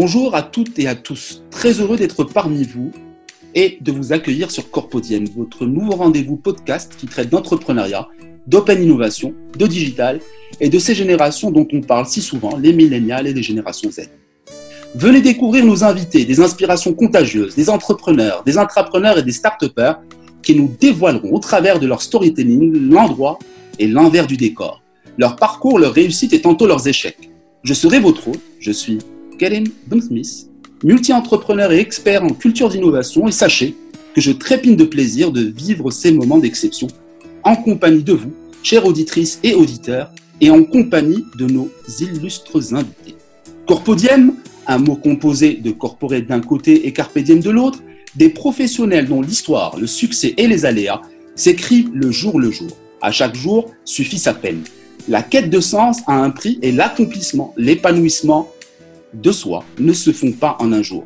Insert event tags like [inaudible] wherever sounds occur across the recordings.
Bonjour à toutes et à tous. Très heureux d'être parmi vous et de vous accueillir sur Corpodiem, votre nouveau rendez-vous podcast qui traite d'entrepreneuriat, d'open innovation, de digital et de ces générations dont on parle si souvent, les millénials et les générations Z. Venez découvrir nos invités, des inspirations contagieuses, des entrepreneurs, des intrapreneurs et des start-upers qui nous dévoileront au travers de leur storytelling l'endroit et l'envers du décor, leur parcours, leur réussite et tantôt leurs échecs. Je serai votre hôte, je suis Karen Dunsmith, multi-entrepreneur et expert en culture d'innovation et sachez que je trépine de plaisir de vivre ces moments d'exception en compagnie de vous, chères auditrices et auditeurs, et en compagnie de nos illustres invités. Corpodiem, un mot composé de corporate d'un côté et carpe de l'autre, des professionnels dont l'histoire, le succès et les aléas s'écrivent le jour le jour. À chaque jour suffit sa peine. La quête de sens a un prix et l'accomplissement, l'épanouissement de soi ne se font pas en un jour,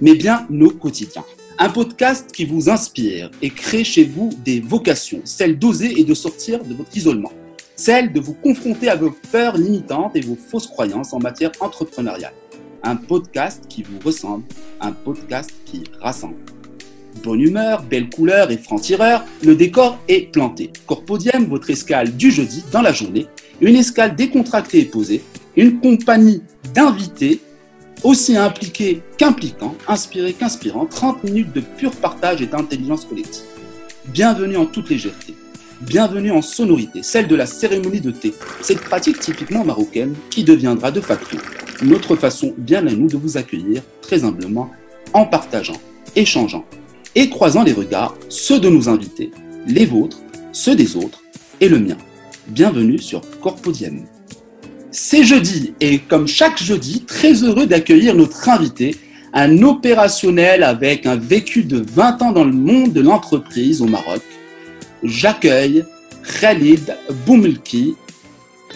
mais bien nos quotidiens. Un podcast qui vous inspire et crée chez vous des vocations, celle d'oser et de sortir de votre isolement, celle de vous confronter à vos peurs limitantes et vos fausses croyances en matière entrepreneuriale. Un podcast qui vous ressemble, un podcast qui rassemble. Bonne humeur, belle couleur et franc-tireur, le décor est planté. Corpodium, votre escale du jeudi dans la journée, une escale décontractée et posée, une compagnie d'invités aussi impliqués qu'impliquants, inspirés qu'inspirants, 30 minutes de pur partage et d'intelligence collective. Bienvenue en toute légèreté. Bienvenue en sonorité, celle de la cérémonie de thé, cette pratique typiquement marocaine qui deviendra de facto notre façon bien à nous de vous accueillir très humblement en partageant, échangeant et croisant les regards, ceux de nos invités, les vôtres, ceux des autres et le mien. Bienvenue sur Corpodium. C'est jeudi et comme chaque jeudi, très heureux d'accueillir notre invité, un opérationnel avec un vécu de 20 ans dans le monde de l'entreprise au Maroc. J'accueille Khalid Boumelki.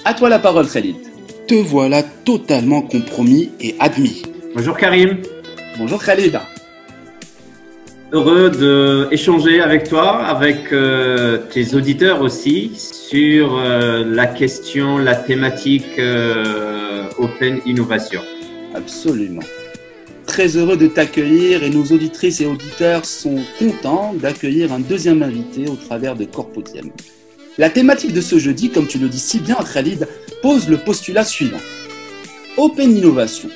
À toi la parole Khalid. Te voilà totalement compromis et admis. Bonjour Karim. Bonjour Khalid heureux d'échanger avec toi, avec euh, tes auditeurs aussi, sur euh, la question, la thématique euh, Open Innovation. Absolument. Très heureux de t'accueillir et nos auditrices et auditeurs sont contents d'accueillir un deuxième invité au travers de Corpodium. La thématique de ce jeudi, comme tu le dis si bien Khalid, pose le postulat suivant. Open Innovation.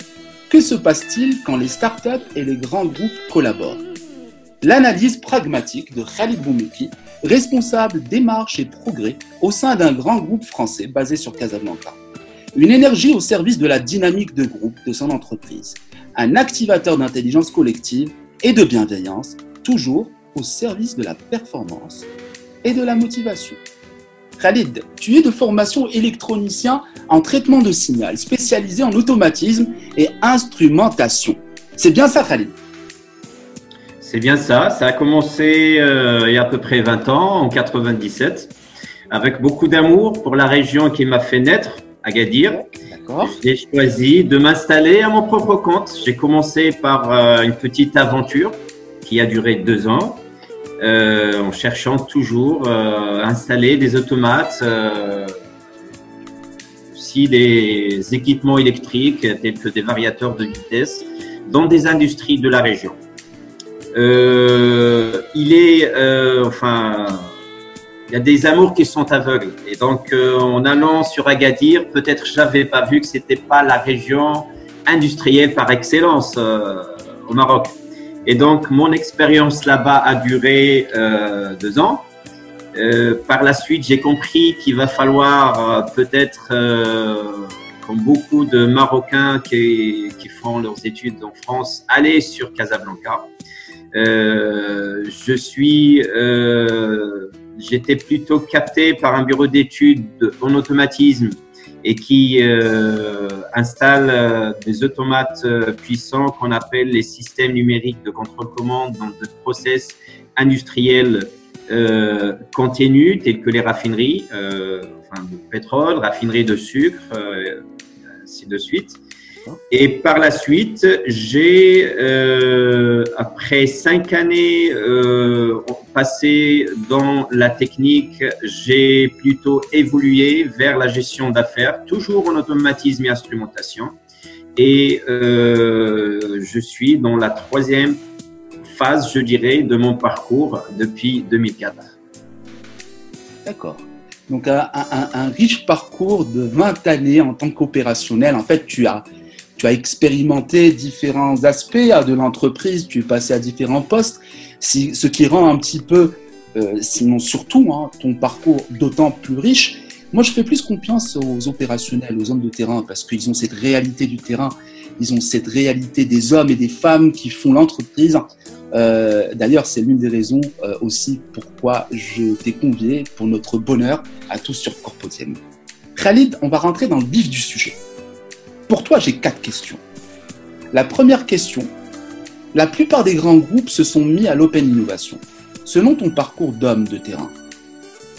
Que se passe-t-il quand les startups et les grands groupes collaborent? L'analyse pragmatique de Khalid Boumouki, responsable démarche et progrès au sein d'un grand groupe français basé sur Casablanca. Une énergie au service de la dynamique de groupe de son entreprise, un activateur d'intelligence collective et de bienveillance, toujours au service de la performance et de la motivation. Khalid, tu es de formation électronicien en traitement de signal, spécialisé en automatisme et instrumentation. C'est bien ça, Khalid? C'est bien ça. Ça a commencé euh, il y a à peu près 20 ans, en 97, avec beaucoup d'amour pour la région qui m'a fait naître, Agadir. J'ai choisi de m'installer à mon propre compte. J'ai commencé par euh, une petite aventure qui a duré deux ans, euh, en cherchant toujours à installer des automates, aussi des équipements électriques tels que des variateurs de vitesse dans des industries de la région. Euh, il est, euh, enfin, il y a des amours qui sont aveugles. Et donc, euh, en allant sur Agadir, peut-être j'avais pas vu que c'était pas la région industrielle par excellence au Maroc. Et donc, mon expérience là-bas a duré deux ans. par la suite, j'ai compris qu'il va falloir peut-être, comme beaucoup de Marocains qui, qui, font leurs études en France, aller sur Casablanca. Euh, je suis, euh, j'étais plutôt capté par un bureau d'études en automatisme et qui euh, installe euh, des automates euh, puissants qu'on appelle les systèmes numériques de contrôle-commande dans des process industriels euh, continus tels que les raffineries, enfin, de pétrole, raffineries de sucre, ainsi de suite. Et par la suite, j'ai, euh, après cinq années euh, passées dans la technique, j'ai plutôt évolué vers la gestion d'affaires, toujours en automatisme et instrumentation. et je suis dans la troisième phase, je dirais, de mon parcours depuis 2004. D'accord. Donc un, un, riche parcours de 20 années en tant qu'opérationnel. En fait, tu as, tu as expérimenté différents aspects de l'entreprise, tu es passé à différents postes, ce qui rend un petit peu, euh, sinon surtout, hein, ton parcours d'autant plus riche. Moi, je fais plus confiance aux opérationnels, aux hommes de terrain, parce qu'ils ont cette réalité du terrain, ils ont cette réalité des hommes et des femmes qui font l'entreprise. Euh, d'ailleurs, c'est l'une des raisons euh, aussi pourquoi je t'ai convié pour notre bonheur à tous sur Corpodiem. Khalid, on va rentrer dans le vif du sujet. J'ai quatre questions. La première question, la plupart des grands groupes se sont mis à l'open innovation. Selon ton parcours d'homme de terrain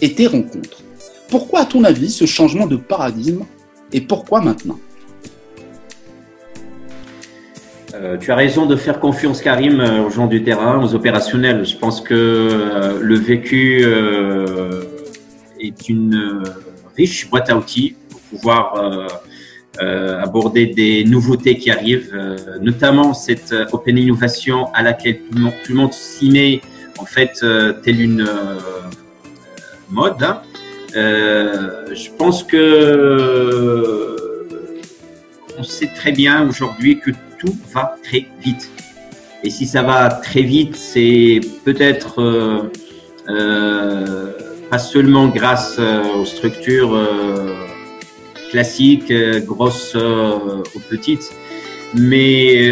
et tes rencontres, pourquoi, à ton avis, ce changement de paradigme et pourquoi maintenant? Euh, tu as raison de faire confiance, Karim, euh, aux gens du terrain, aux opérationnels. Je pense que euh, le vécu est une riche boîte à outils pour pouvoir aborder des nouveautés qui arrivent, notamment cette open innovation à laquelle tout le monde, s'y met, en fait, telle une mode. Hein. je pense que on sait très bien aujourd'hui que tout va très vite. Et si ça va très vite, c'est peut-être euh, euh, pas seulement grâce euh, aux structures classiques, grosses ou petites, mais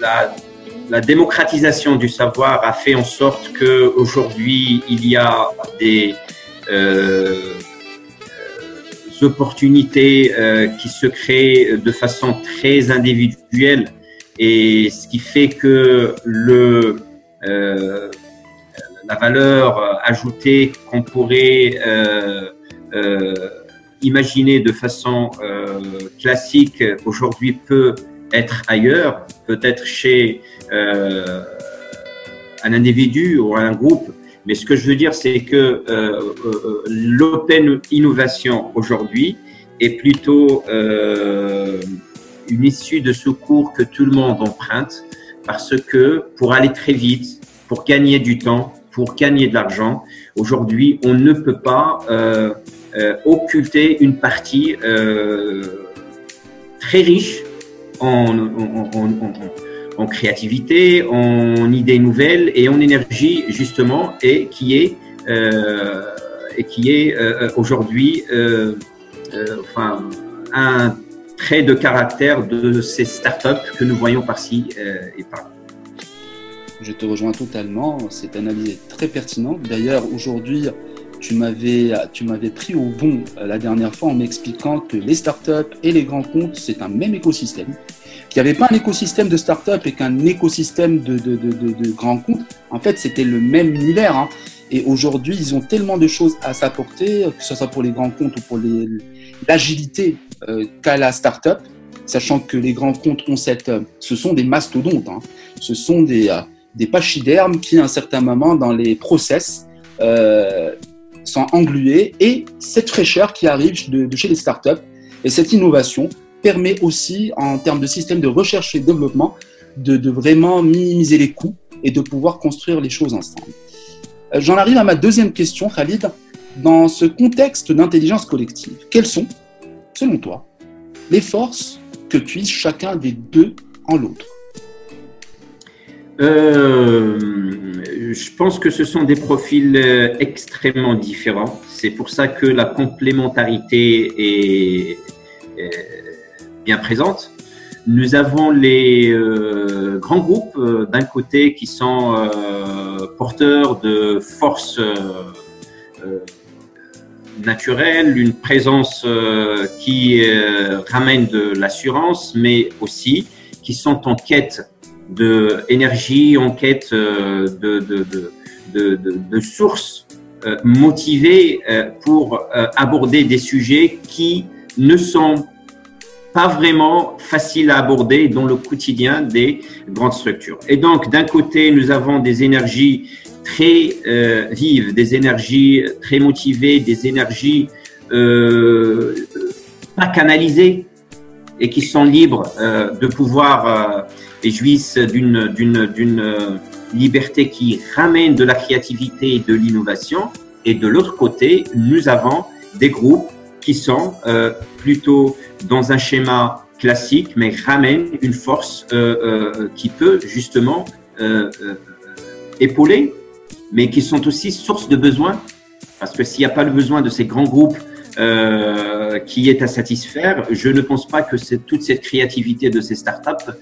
la, la, démocratisation du savoir a fait en sorte qu'aujourd'hui, il y a des opportunités euh, qui se créent de façon très individuelle. Et ce qui fait que euh, la valeur ajoutée qu'on pourrait euh, imaginer de façon classique aujourd'hui peut être ailleurs, peut-être chez un individu ou un groupe. Mais ce que je veux dire, c'est que euh, euh, l'open innovation aujourd'hui est plutôt euh, une issue de secours que tout le monde emprunte parce que pour aller très vite, pour gagner du temps, pour gagner de l'argent, aujourd'hui, on ne peut pas euh, euh, occulter une partie euh, très riche en, en, créativité, en idées nouvelles et en énergie justement, et qui est euh, et qui est aujourd'hui enfin un trait de caractère de ces startups que nous voyons par-ci et par-là. Je te rejoins totalement. Cette analyse est très pertinente. D'ailleurs, aujourd'hui, tu m'avais, tu m'avais pris au bon la dernière fois en m'expliquant que les startups et les grands comptes, c'est un même écosystème qu'il n'y avait pas un écosystème de start-up et qu'un écosystème de, de, de, grands comptes. En fait, c'était le même univers. Hein. Et aujourd'hui, ils ont tellement de choses à s'apporter, que ce soit pour les grands comptes ou pour l'agilité euh, qu'a la start-up, sachant que les grands comptes ont cette, euh, ce sont des mastodontes, hein. ce sont des, euh, des pachydermes qui, à un certain moment, dans les process, euh, sont englués et cette fraîcheur qui arrive de, de chez les startups et cette innovation permet aussi, en termes de système de recherche et développement, de, vraiment minimiser les coûts et de pouvoir construire les choses ensemble. Euh, j'en arrive à ma deuxième question, Khalid. Dans ce contexte d'intelligence collective, quelles sont, selon toi, les forces que puise chacun des deux en l'autre? Euh, je pense que ce sont des profils euh, extrêmement différents. C'est pour ça que la complémentarité est, bien présente. Nous avons les euh, grands groupes d'un côté qui sont porteurs de forces naturelles, une présence qui ramène de l'assurance, mais aussi qui sont en quête d'énergie, en quête de, de, de, de sources motivées pour aborder des sujets qui ne sont pas vraiment facile à aborder dans le quotidien des grandes structures. Et donc, d'un côté, nous avons des énergies très euh, vives, des énergies très motivées, des énergies euh, pas canalisées, et qui sont libres de pouvoir et jouissent d'une d'une liberté qui ramène de la créativité et de l'innovation. Et de l'autre côté, nous avons des groupes qui sont euh, plutôt dans un schéma classique, mais ramènent une force euh, euh, qui peut justement épauler, mais qui sont aussi source de besoins. Parce que s'il n'y a pas le besoin de ces grands groupes qui est à satisfaire, je ne pense pas que toute cette créativité de ces startups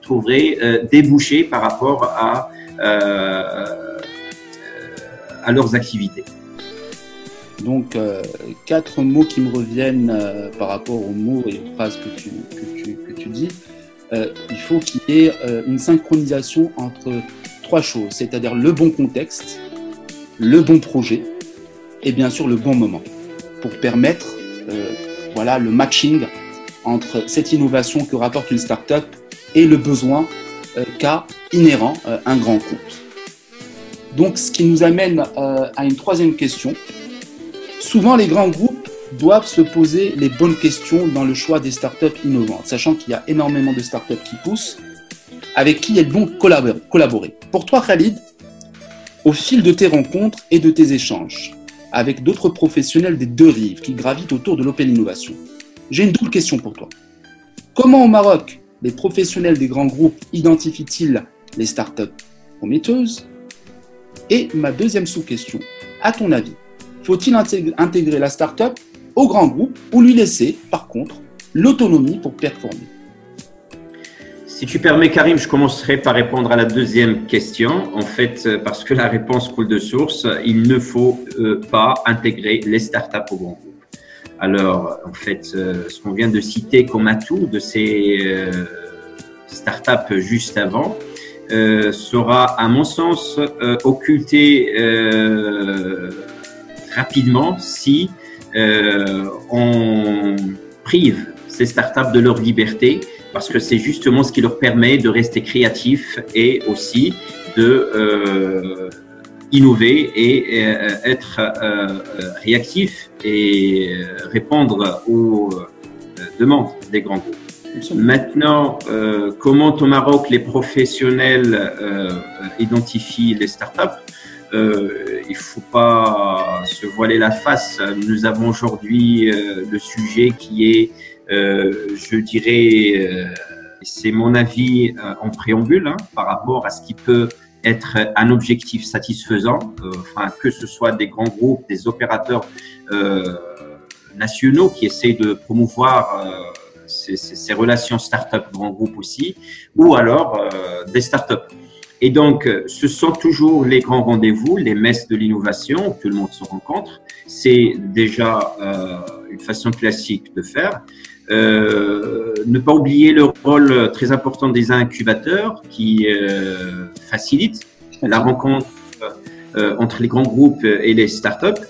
trouverait débouché par rapport à euh, à leurs activités. Donc, euh, quatre mots qui me reviennent euh, par rapport aux mots et aux phrases que tu, que tu, que tu dis. il faut qu'il y ait une synchronisation entre trois choses, c'est-à-dire le bon contexte, le bon projet et bien sûr le bon moment pour permettre voilà, le matching entre cette innovation que rapporte une startup et le besoin qu'a inhérent euh, un grand compte. Donc, ce qui nous amène euh, à une troisième question. Souvent, les grands groupes doivent se poser les bonnes questions dans le choix des startups innovantes, sachant qu'il y a énormément de startups qui poussent, avec qui elles vont collaborer. Pour toi, Khalid, au fil de tes rencontres et de tes échanges avec d'autres professionnels des deux rives qui gravitent autour de l'open innovation, j'ai une double question pour toi. Comment au Maroc les professionnels des grands groupes identifient-ils les startups prometteuses? Et ma deuxième sous-question, à ton avis, faut-il intégrer la startup au grand groupe ou lui laisser, par contre, l'autonomie pour performer? Si tu permets, Karim, je commencerai par répondre à la deuxième question. En fait, parce que la réponse coule de source, il ne faut euh, pas intégrer les startups au grand groupe. Alors, en fait, euh, ce qu'on vient de citer comme atout de ces euh, startups juste avant, euh, sera, à mon sens, euh, occulté euh, rapidement si on prive ces startups de leur liberté, parce que c'est justement ce qui leur permet de rester créatifs et aussi de innover et être réactifs et répondre aux demandes des grands groupes. Maintenant, euh, comment au Maroc les professionnels euh, identifient les startups euh, Il faut pas se voiler la face. Nous avons aujourd'hui euh, le sujet qui est, euh, je dirais, c'est mon avis en préambule hein, par rapport à ce qui peut être un objectif satisfaisant, enfin que ce soit des grands groupes, des opérateurs nationaux qui essaient de promouvoir ces, relations start-up grand groupe aussi, ou alors euh, des start-up. Et donc, ce sont toujours les grands rendez-vous, les messes de l'innovation, où tout le monde se rencontre. C'est déjà euh, une façon classique de faire. Euh, ne pas oublier le rôle très important des incubateurs qui euh, facilitent la rencontre euh, entre les grands groupes et les startups.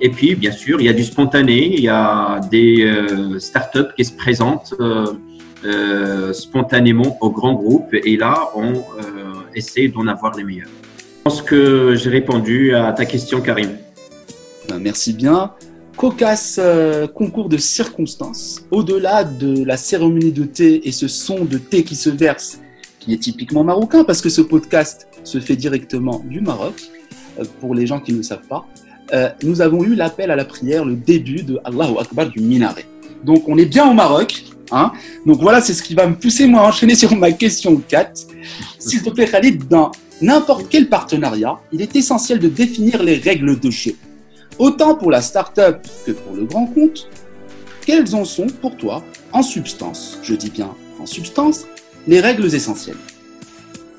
Et puis, bien sûr, il y a du spontané, il y a des startups qui se présentent spontanément au grand groupe et là, on essaie d'en avoir les meilleurs. Je pense que j'ai répondu à ta question, Karim. Ben, merci bien. Cocasse euh, concours de circonstances. Au-delà de la cérémonie de thé et ce son de thé qui se verse, qui est typiquement marocain, parce que ce podcast se fait directement du Maroc, pour les gens qui ne le savent pas. Euh, nous avons eu l'appel à la prière, le début de Allahu Akbar du minaret. Donc on est bien au Maroc. Hein Donc voilà, c'est ce qui va me pousser moi à enchaîner sur ma question 4. S'il te plaît Khalid, dans n'importe quel partenariat, il est essentiel de définir les règles de jeu. Autant pour la start-up que pour le grand compte, quelles en sont pour toi, en substance, je dis bien en substance, les règles essentielles?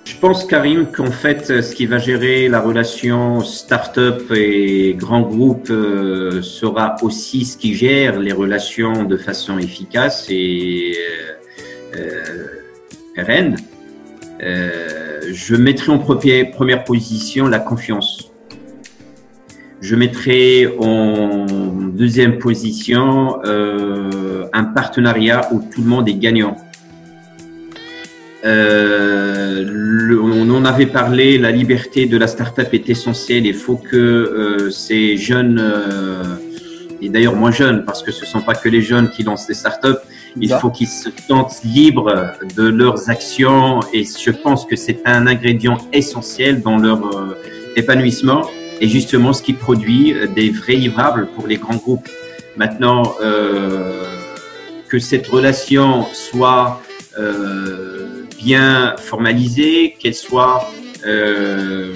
Je pense, Karim, qu'en fait, ce qui va gérer la relation start-up et grand groupe euh, sera aussi ce qui gère les relations de façon efficace et euh, euh pérenne. Euh, je mettrai en première position la confiance. Je mettrai en deuxième position un partenariat où tout le monde est gagnant. Euh, on en avait parlé, la liberté de la start-up est essentielle. Il faut que euh, ces jeunes et d'ailleurs moins jeunes, parce que ce ne sont pas que les jeunes qui lancent des startups, il faut qu'ils se sentent libres de leurs actions et je pense que c'est un ingrédient essentiel dans leur euh, épanouissement et justement ce qui produit des vrais livrables pour les grands groupes. Maintenant, euh, que cette relation soit euh, bien formalisée, qu'elle soit euh,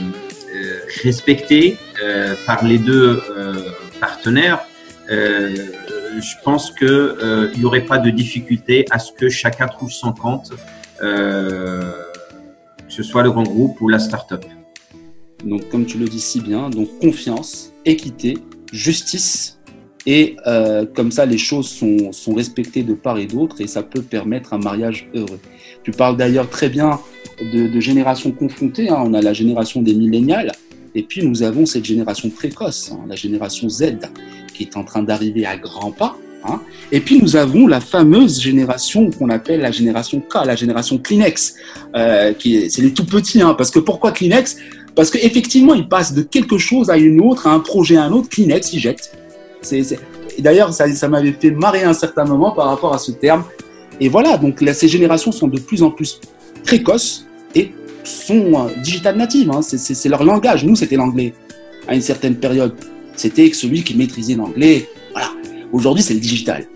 euh respectée euh, par les deux partenaires, je pense qu'il n'y aurait pas de difficulté à ce que chacun trouve son compte, que ce soit le grand groupe ou la start-up. Donc, comme tu le dis si bien, donc confiance, équité, justice, et euh, comme ça, les choses sont, sont, respectées de part et d'autre, et ça peut permettre un mariage heureux. Tu parles d'ailleurs très bien de, générations confrontées. Hein. On a la génération des millénials, et puis nous avons cette génération précoce, hein, la génération Z, qui est en train d'arriver à grands pas. Hein. Et puis nous avons la fameuse génération qu'on appelle la génération K, la génération Kleenex, euh, qui c'est les tout petits. Parce que pourquoi Kleenex? Parce qu'effectivement, ils passent de quelque chose à une autre, à un projet à un autre. Kleenex, ils jettent. D'ailleurs, ça, ça m'avait fait marrer un certain moment par rapport à ce terme. Et voilà, donc ces générations sont de plus en plus précoces et sont euh, digital natives. Hein. C'est leur langage. Nous, c'était l'anglais à une certaine période. C'était celui qui maîtrisait l'anglais. Voilà. Aujourd'hui, c'est le digital.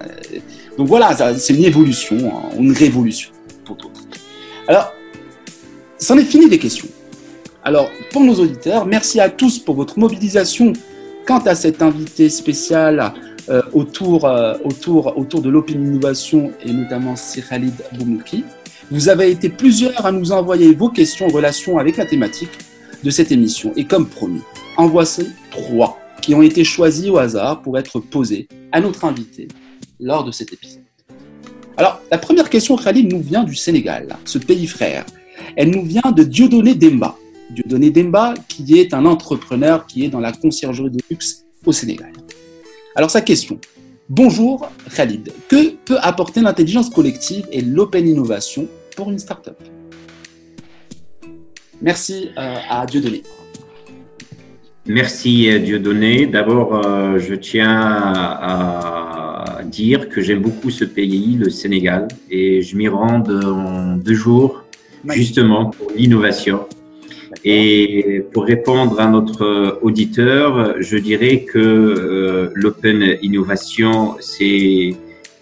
Euh, donc voilà, c'est une évolution, hein, une révolution pour d'autres. Alors, c'en est fini des questions. Alors, pour nos auditeurs, merci à tous pour votre mobilisation quant à cet invité spécial euh, autour, euh, autour, autour de l'Open Innovation et notamment Khalid Boumouki. Vous avez été plusieurs à nous envoyer vos questions en relation avec la thématique de cette émission. Et comme promis, en voici trois qui ont été choisis au hasard pour être posés à notre invité lors de cet épisode. Alors, la première question, Khalid, nous vient du Sénégal, ce pays frère. Elle nous vient de Dieudonné Demba. Dieudonné Demba, qui est un entrepreneur qui est dans la conciergerie de luxe au Sénégal. Alors sa question. Bonjour Khalid, que peut apporter l'intelligence collective et l'open innovation pour une start-up? Merci euh, à Dieudonné. Merci euh, Dieudonné. D'abord, euh, je tiens à dire que j'aime beaucoup ce pays, le Sénégal, et je m'y rends en deux jours, justement pour l'innovation. Et pour répondre à notre auditeur, je dirais que euh, l'open innovation, c'est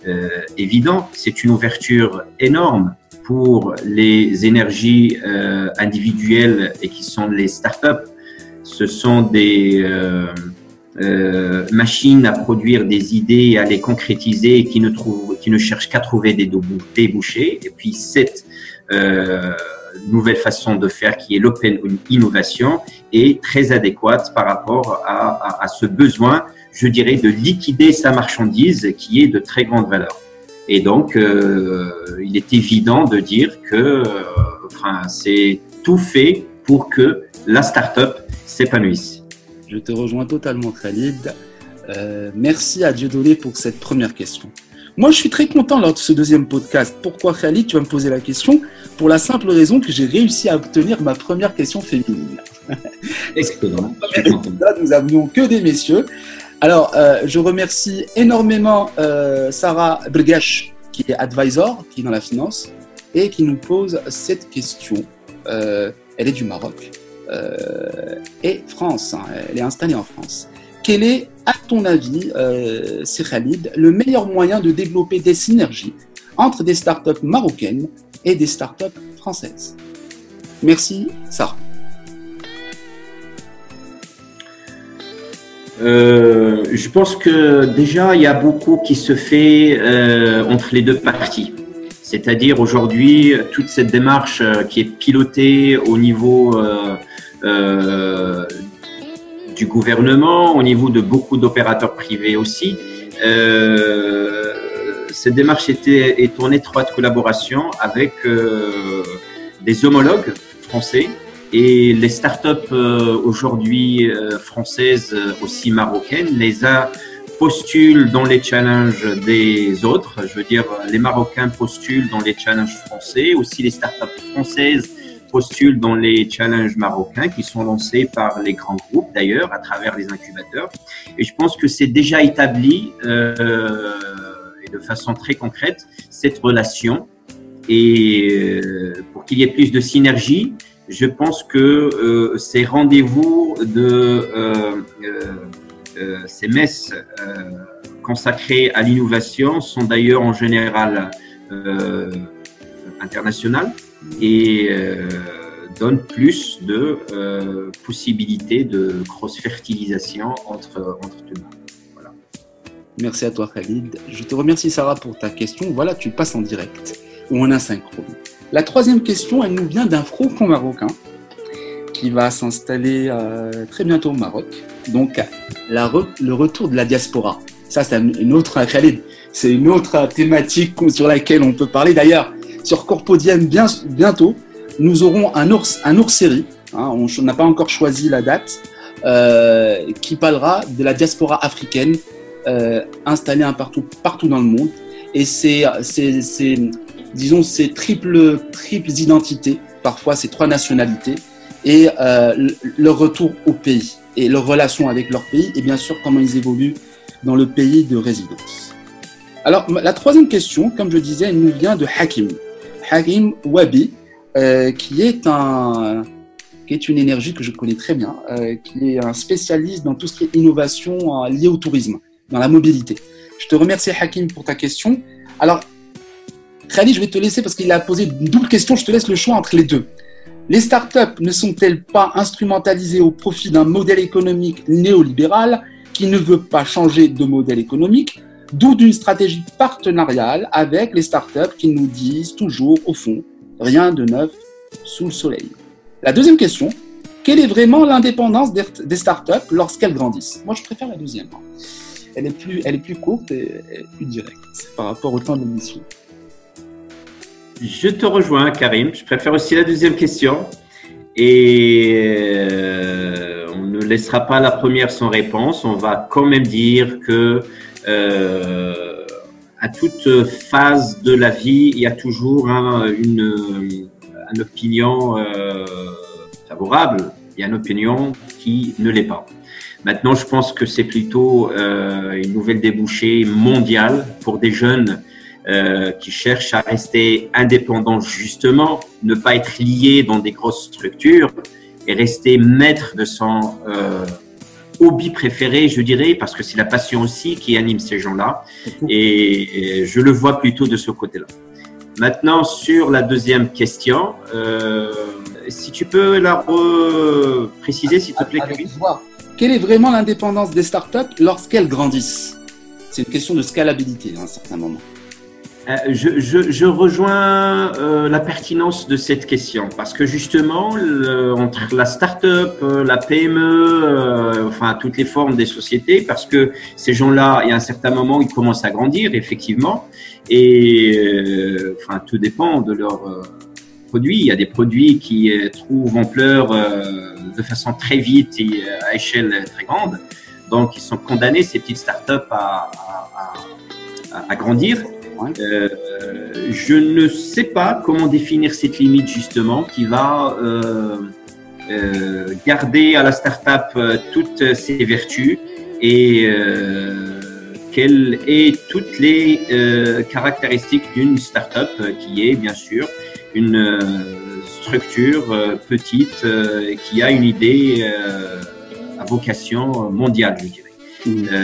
euh, évident, c'est une ouverture énorme pour les énergies euh, individuelles et qui sont les startups. Ce sont des euh, machines à produire des idées et à les concrétiser et qui ne, trouvent, qui ne cherchent qu'à trouver des débouchés. Et puis cette euh, nouvelle façon de faire qui est l'open innovation est très adéquate par rapport à, ce besoin, je dirais, de liquider sa marchandise qui est de très grande valeur. Et donc, euh, il est évident de dire que euh, enfin, c'est tout fait pour que la start-up s'épanouisse. Je te rejoins totalement, Khalid. Euh, merci à Dieudonné pour cette première question. Moi, je suis très content lors de ce deuxième podcast. Pourquoi Khalid Tu vas me poser la question pour la simple raison que j'ai réussi à obtenir ma première question féminine. [laughs] Excellent. Nous avions que des messieurs. Alors, euh, je remercie énormément euh, Sarah Brgash, qui est advisor, qui est dans la finance, et qui nous pose cette question. Euh, elle est du Maroc et France. Hein, elle est installée en France. Quel est, à ton avis, euh, le meilleur moyen de développer des synergies entre des startups marocaines et des startups françaises? Merci, Sarah. Euh, je pense que déjà, il y a beaucoup qui se fait euh, entre les deux parties. C'est-à-dire aujourd'hui, toute cette démarche euh, qui est pilotée au niveau du gouvernement, au niveau de beaucoup d'opérateurs privés aussi. Euh, cette démarche était, est en étroite collaboration avec euh, des homologues français et les startups euh, aujourd'hui françaises, aussi marocaines, les uns postulent dans les challenges des autres. Je veux dire, les Marocains postulent dans les challenges français, aussi les startups françaises postulent dans les challenges marocains qui sont lancés par les grands groupes d'ailleurs à travers les incubateurs. Et je pense que c'est déjà établi euh, de façon très concrète cette relation. Et euh, pour qu'il y ait plus de synergie, je pense que euh, ces rendez-vous de ces messes consacrées à l'innovation sont d'ailleurs en général internationales et donnent plus de possibilités de cross-fertilisation entre, entre. Voilà. Merci à toi Khalid. Je te remercie Sarah pour ta question. Voilà, tu passes en direct ou en asynchrone. La troisième question, elle nous vient d'un franco-marocain qui va s'installer euh, très bientôt au Maroc. Donc, le retour de la diaspora. Ça, c'est une autre, c'est une autre thématique sur laquelle on peut parler. D'ailleurs, sur Corpodium, bien, bientôt, nous aurons un ours, un série. Hein, on n'a pas encore choisi la date, euh, qui parlera de la diaspora africaine euh, installée un partout, partout dans le monde. Et c'est, c'est, disons, ces triples, triples identités, parfois ces trois nationalités, et euh, leur retour au pays, et leur relation avec leur pays, et bien sûr comment ils évoluent dans le pays de résidence. Alors, la troisième question, comme je disais, elle nous vient de Hakim. Hakim Wabi, euh, qui est un qui est une énergie que je connais très bien, euh, qui est un spécialiste dans tout ce qui est innovation euh, liée au tourisme, dans la mobilité. Je te remercie Hakim pour ta question. Alors, Khalid, je vais te laisser parce qu'il a posé une double question. Je te laisse le choix entre les deux. Les startups ne sont-elles pas instrumentalisées au profit d'un modèle économique néolibéral qui ne veut pas changer de modèle économique, d'où d'une stratégie partenariale avec les startups qui nous disent toujours, au fond, rien de neuf sous le soleil. La deuxième question, quelle est vraiment l'indépendance des startups lorsqu'elles grandissent? Moi, je préfère la deuxième. Elle est plus, elle est plus courte et plus directe par rapport au temps de l'émission. Je te rejoins, Karim. Je préfère aussi la deuxième question. Et euh, on ne laissera pas la première sans réponse. On va quand même dire que euh, à toute phase de la vie, il y a toujours une, opinion euh, favorable. A une opinion qui ne l'est pas. Maintenant, je pense que c'est plutôt une nouvelle débouchée mondiale pour des jeunes euh, qui cherche à rester indépendant justement, ne pas être lié dans des grosses structures et rester maître de son euh, hobby préféré, je dirais, parce que c'est la passion aussi qui anime ces gens-là. Et, je le vois plutôt de ce côté-là. Maintenant, sur la deuxième question, euh, si tu peux la préciser, s'il te plaît, Kevin. Quelle est vraiment l'indépendance des startups lorsqu'elles grandissent? C'est une question de scalabilité à un certain moment. Euh, je, je, je, rejoins euh, la pertinence de cette question parce que justement, le, entre la start-up, euh, la PME, euh, enfin toutes les formes des sociétés, parce que ces gens-là, il y a un certain moment, ils commencent à grandir, effectivement, et enfin tout dépend de leurs produits. Il y a des produits qui trouvent ampleur de façon très vite et à échelle très grande, donc ils sont condamnés ces petites start-up à, à, à, à grandir. Euh, je ne sais pas comment définir cette limite justement qui va euh, euh, garder à la start-up toutes ses vertus et quelles est toutes les caractéristiques d'une start-up qui est bien sûr une structure petite qui a une idée à vocation mondiale, je dirais, mmh.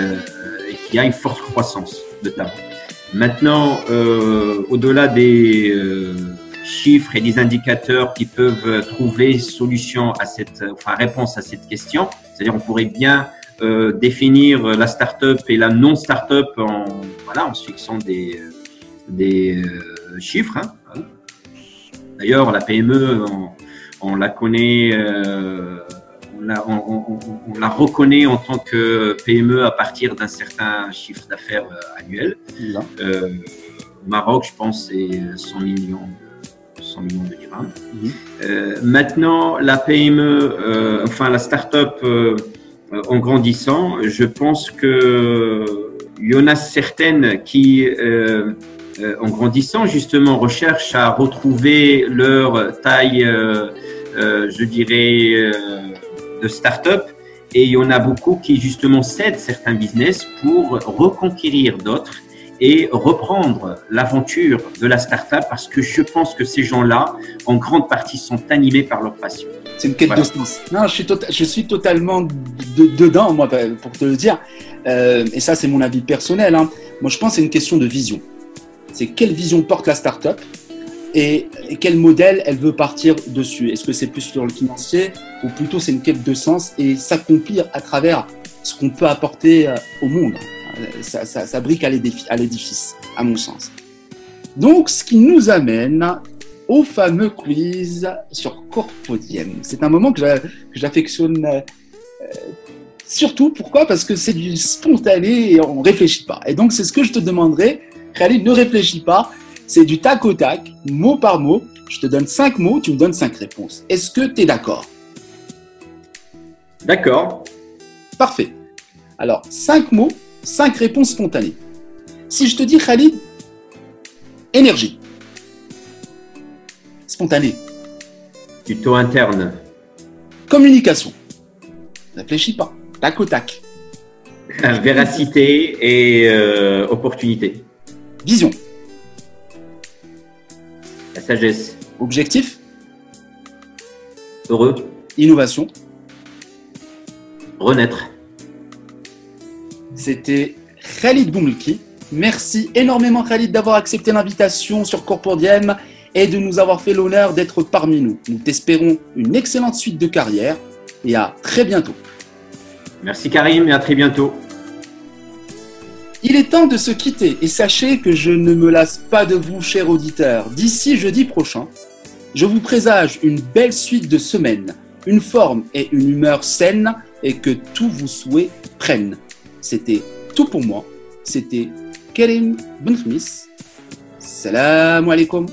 et qui a une forte croissance de talent. Maintenant, euh, au-delà des euh, chiffres et des indicateurs qui peuvent trouver solution à cette, enfin réponse à cette question, c'est-à-dire on pourrait bien euh, définir la start-up et la non-start-up en voilà en se fixant des des euh, chiffres. Hein. D'ailleurs, la PME, on, on la connaît on la, reconnaît en tant que PME à partir d'un certain chiffre d'affaires euh, annuel. Euh, au Maroc, je pense, c'est 100 millions de, 100 millions de dirhams. Mhm. Euh, maintenant, la PME, enfin la start-up, en grandissant, je pense que il y en a certaines qui en grandissant, justement, recherchent à retrouver leur taille, euh, je dirais, de start-up. Et il y en a beaucoup qui, justement, cèdent certains business pour reconquérir d'autres et reprendre l'aventure de la start-up parce que je pense que ces gens-là, en grande partie, sont animés par leur passion. C'est une quête de sens. Non, je suis, tota-, je suis totalement dedans, moi, pour te le dire. et ça, c'est mon avis personnel. Hein. Moi, je pense que c'est une question de vision c'est quelle vision porte la startup? Et, quel modèle elle veut partir dessus? Est-ce que c'est plus sur le financier ou plutôt c'est une quête de sens et s'accomplir à travers ce qu'on peut apporter euh, au monde? Ça, ça, brique à l'édifice, à mon sens. Donc, ce qui nous amène au fameux quiz sur Corpodiem. C'est un moment que j'affectionne euh, surtout. Pourquoi? Parce que c'est du spontané et on ne réfléchit pas. Et donc, c'est ce que je te demanderai Khalid, ne réfléchis pas. C'est du tac au tac, mot par mot. Je te donne cinq mots, tu me donnes cinq réponses. Est-ce que tu es d'accord? D'accord. Parfait. Alors, cinq mots, cinq réponses spontanées. Si je te dis Khalid, énergie. Spontané. Plutôt interne. Communication. Réfléchis pas. Tac au tac. [laughs] Véracité et euh, opportunité. Vision. Sagesse. Objectif. Heureux. Innovation. Renaître. C'était Khalid Boumlki. Merci énormément Khalid d'avoir accepté l'invitation sur Corpodiem et de nous avoir fait l'honneur d'être parmi nous. Nous t'espérons une excellente suite de carrière et à très bientôt. Merci Karim et à très bientôt. Il est temps de se quitter et sachez que je ne me lasse pas de vous, chers auditeurs. D'ici jeudi prochain, je vous présage une belle suite de semaines, une forme et une humeur saine et que tous vos souhaits prennent. C'était tout pour moi. C'était Karim Benkhmis. Salam alaikum.